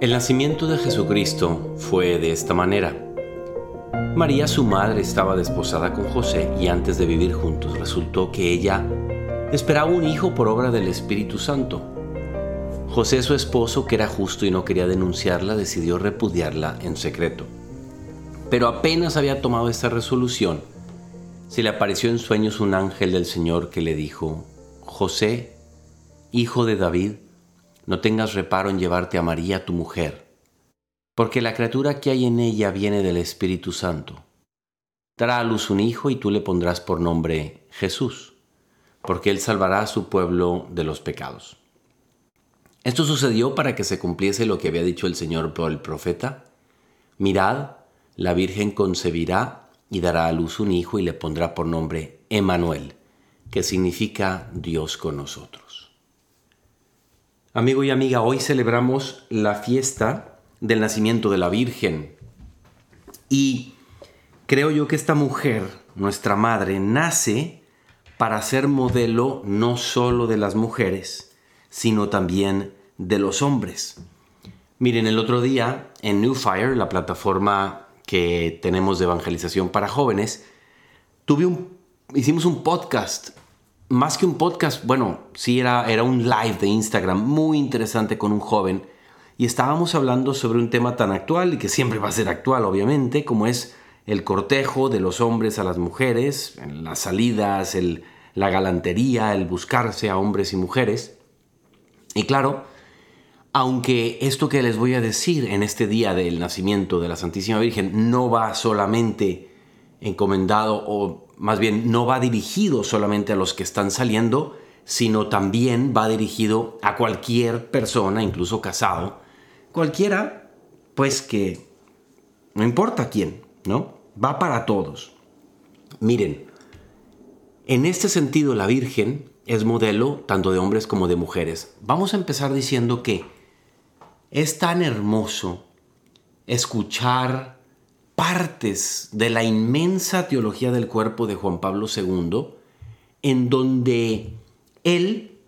El nacimiento de Jesucristo fue de esta manera. María, su madre, estaba desposada con José y antes de vivir juntos resultó que ella esperaba un hijo por obra del Espíritu Santo. José, su esposo, que era justo y no quería denunciarla, decidió repudiarla en secreto. Pero apenas había tomado esta resolución, se le apareció en sueños un ángel del Señor que le dijo, José, hijo de David, no tengas reparo en llevarte a María tu mujer, porque la criatura que hay en ella viene del Espíritu Santo. Dará a luz un hijo y tú le pondrás por nombre Jesús, porque él salvará a su pueblo de los pecados. Esto sucedió para que se cumpliese lo que había dicho el Señor por el profeta. Mirad, la Virgen concebirá y dará a luz un hijo y le pondrá por nombre Emanuel, que significa Dios con nosotros. Amigo y amiga, hoy celebramos la fiesta del nacimiento de la Virgen. Y creo yo que esta mujer, nuestra madre, nace para ser modelo no solo de las mujeres, sino también de los hombres. Miren, el otro día en New Fire, la plataforma que tenemos de evangelización para jóvenes, hicimos un podcast. Más que un podcast, bueno, sí era, era un live de Instagram muy interesante con un joven y estábamos hablando sobre un tema tan actual y que siempre va a ser actual, obviamente, como es el cortejo de los hombres a las mujeres, las salidas, la galantería, el buscarse a hombres y mujeres. Y claro, aunque esto que les voy a decir en este día del nacimiento de la Santísima Virgen no va solamente encomendado o más bien no va dirigido solamente a los que están saliendo, sino también va dirigido a cualquier persona, incluso casado, cualquiera, pues que no importa quién, ¿no? Va para todos. Miren, en este sentido la Virgen es modelo tanto de hombres como de mujeres. Vamos a empezar diciendo que es tan hermoso escuchar partes de la inmensa teología del cuerpo de Juan Pablo II, en donde él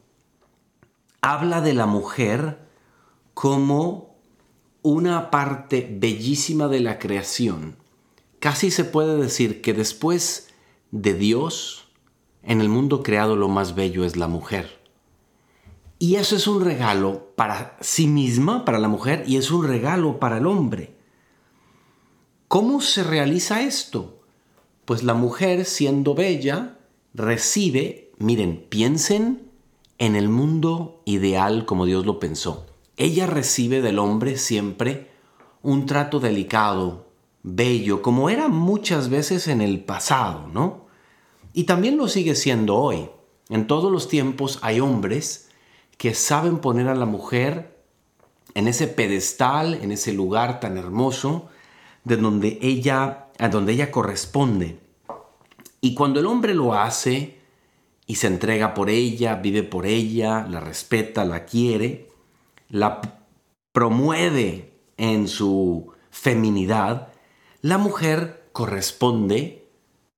habla de la mujer como una parte bellísima de la creación. Casi se puede decir que después de Dios, en el mundo creado lo más bello es la mujer. Y eso es un regalo para sí misma, para la mujer, y es un regalo para el hombre. ¿Cómo se realiza esto? Pues la mujer, siendo bella, recibe, miren, piensen en el mundo ideal como Dios lo pensó. Ella recibe del hombre siempre un trato delicado, bello, como era muchas veces en el pasado, ¿no? Y también lo sigue siendo hoy. En todos los tiempos hay hombres que saben poner a la mujer en ese pedestal, en ese lugar tan hermoso, de donde ella, a donde ella corresponde. Y cuando el hombre lo hace y se entrega por ella, vive por ella, la respeta, la quiere, la promueve en su feminidad, la mujer corresponde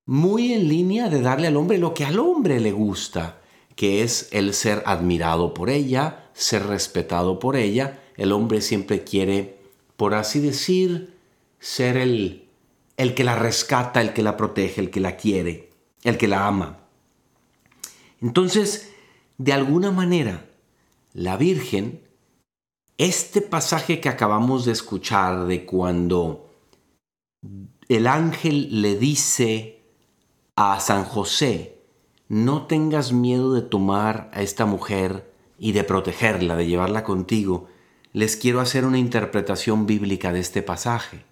muy en línea de darle al hombre lo que al hombre le gusta que es el ser admirado por ella, ser respetado por ella. El hombre siempre quiere, por así decir, ser el, el que la rescata, el que la protege, el que la quiere, el que la ama. Entonces, de alguna manera, la Virgen, este pasaje que acabamos de escuchar de cuando el ángel le dice a San José, no tengas miedo de tomar a esta mujer y de protegerla, de llevarla contigo. Les quiero hacer una interpretación bíblica de este pasaje.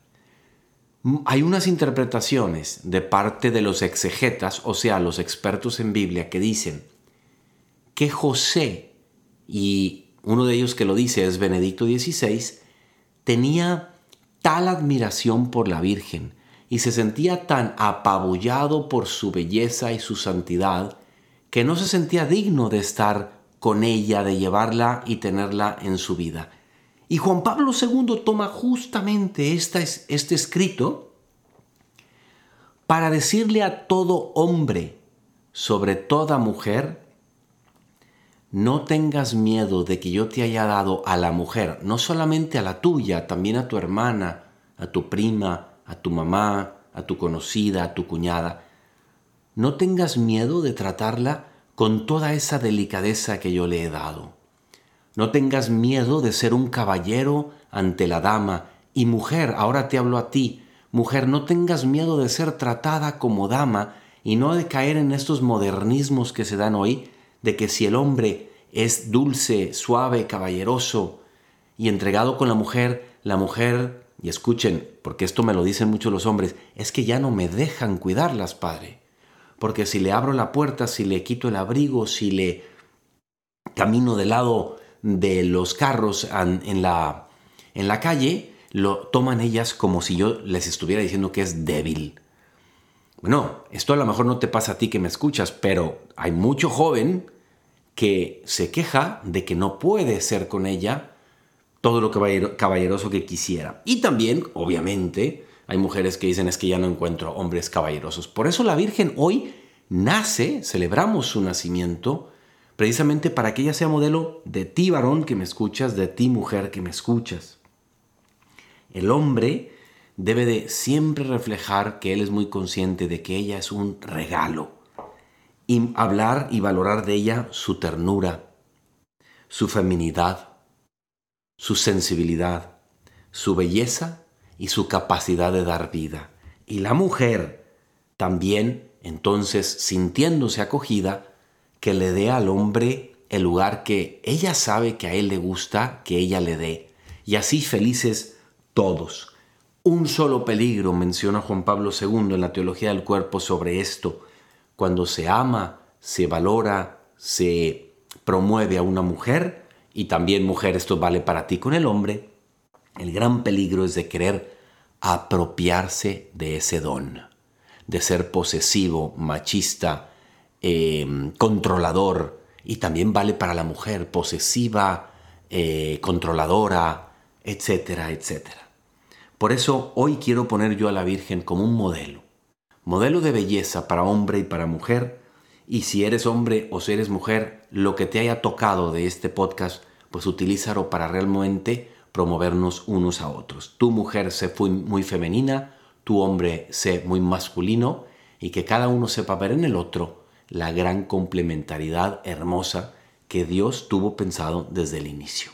Hay unas interpretaciones de parte de los exegetas, o sea, los expertos en Biblia, que dicen que José, y uno de ellos que lo dice es Benedicto XVI, tenía tal admiración por la Virgen, y se sentía tan apabullado por su belleza y su santidad que no se sentía digno de estar con ella, de llevarla y tenerla en su vida. Y Juan Pablo II toma justamente este escrito para decirle a todo hombre, sobre toda mujer, no tengas miedo de que yo te haya dado a la mujer, no solamente a la tuya, también a tu hermana, a tu prima, a tu mamá, a tu conocida, a tu cuñada. No tengas miedo de tratarla con toda esa delicadeza que yo le he dado. No tengas miedo de ser un caballero ante la dama. Y mujer, ahora te hablo a ti, mujer, no tengas miedo de ser tratada como dama y no de caer en estos modernismos que se dan hoy, de que si el hombre es dulce, suave, caballeroso y entregado con la mujer, la mujer, y escuchen, porque esto me lo dicen muchos los hombres, es que ya no me dejan cuidarlas, padre. Porque si le abro la puerta, si le quito el abrigo, si le camino del lado de los carros en la, en la calle, lo toman ellas como si yo les estuviera diciendo que es débil. Bueno, esto a lo mejor no te pasa a ti que me escuchas, pero hay mucho joven que se queja de que no puede ser con ella todo lo caballeroso que quisiera. Y también, obviamente, hay mujeres que dicen es que ya no encuentro hombres caballerosos. Por eso la Virgen hoy nace, celebramos su nacimiento, precisamente para que ella sea modelo de ti varón que me escuchas, de ti mujer que me escuchas. El hombre debe de siempre reflejar que él es muy consciente de que ella es un regalo y hablar y valorar de ella su ternura, su feminidad, su sensibilidad, su belleza y su capacidad de dar vida. Y la mujer también, entonces, sintiéndose acogida, que le dé al hombre el lugar que ella sabe que a él le gusta que ella le dé. Y así felices todos. Un solo peligro menciona Juan Pablo II en la Teología del Cuerpo sobre esto, cuando se ama, se valora, se promueve a una mujer, y también mujer, esto vale para ti con el hombre, el gran peligro es de querer apropiarse de ese don, de ser posesivo, machista, em, controlador, y también vale para la mujer, posesiva, eh, controladora, etcétera, etcétera. Por eso hoy quiero poner yo a la Virgen como un modelo modelo de belleza para hombre y para mujer. Y si eres hombre o si eres mujer, lo que te haya tocado de este podcast, pues utilízalo para realmente promovernos unos a otros. Tu mujer sé muy femenina, tu hombre sé muy masculino y que cada uno sepa ver en el otro la gran complementariedad hermosa que Dios tuvo pensado desde el inicio.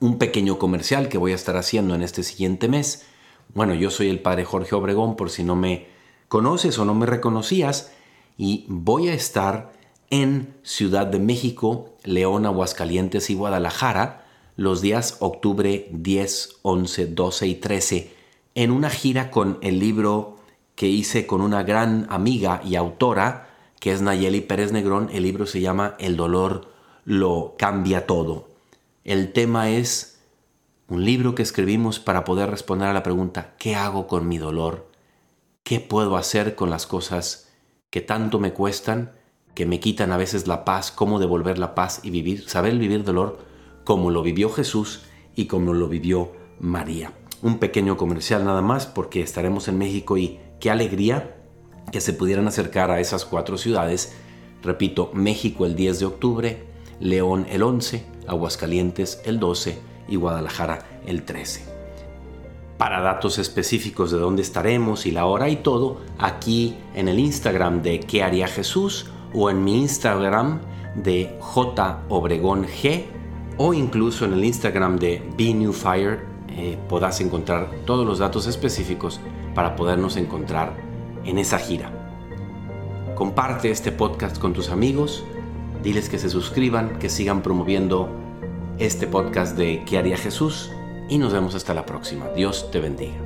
Un pequeño comercial que voy a estar haciendo en este siguiente mes. Bueno, yo soy el padre Jorge Obregón, por si no me conoces o no me reconocías y voy a estar en Ciudad de México, León, Aguascalientes y Guadalajara los días octubre 10, 11, 12 y 13 en una gira con el libro que hice con una gran amiga y autora que es Nayeli Pérez Negrón. El libro se llama El dolor lo cambia todo. El tema es un libro que escribimos para poder responder a la pregunta ¿qué hago con mi dolor? ¿Qué puedo hacer con las cosas que tanto me cuestan, que me quitan a veces la paz? ¿Cómo devolver la paz y vivir, saber vivir dolor como lo vivió Jesús y como lo vivió María? Un pequeño comercial nada más porque estaremos en México y qué alegría que se pudieran acercar a esas cuatro ciudades. Repito, México el 10 de octubre, León el 11, Aguascalientes el 12 y Guadalajara el 13 para datos específicos de dónde estaremos y la hora y todo, aquí en el Instagram de ¿Qué haría Jesús? o en mi Instagram de J Obregón G o incluso en el Instagram de Be New Fire eh, encontrar todos los datos específicos para podernos encontrar en esa gira. Comparte este podcast con tus amigos, diles que se suscriban, que sigan promoviendo este podcast de ¿Qué haría Jesús? y nos vemos hasta la próxima. Dios te bendiga.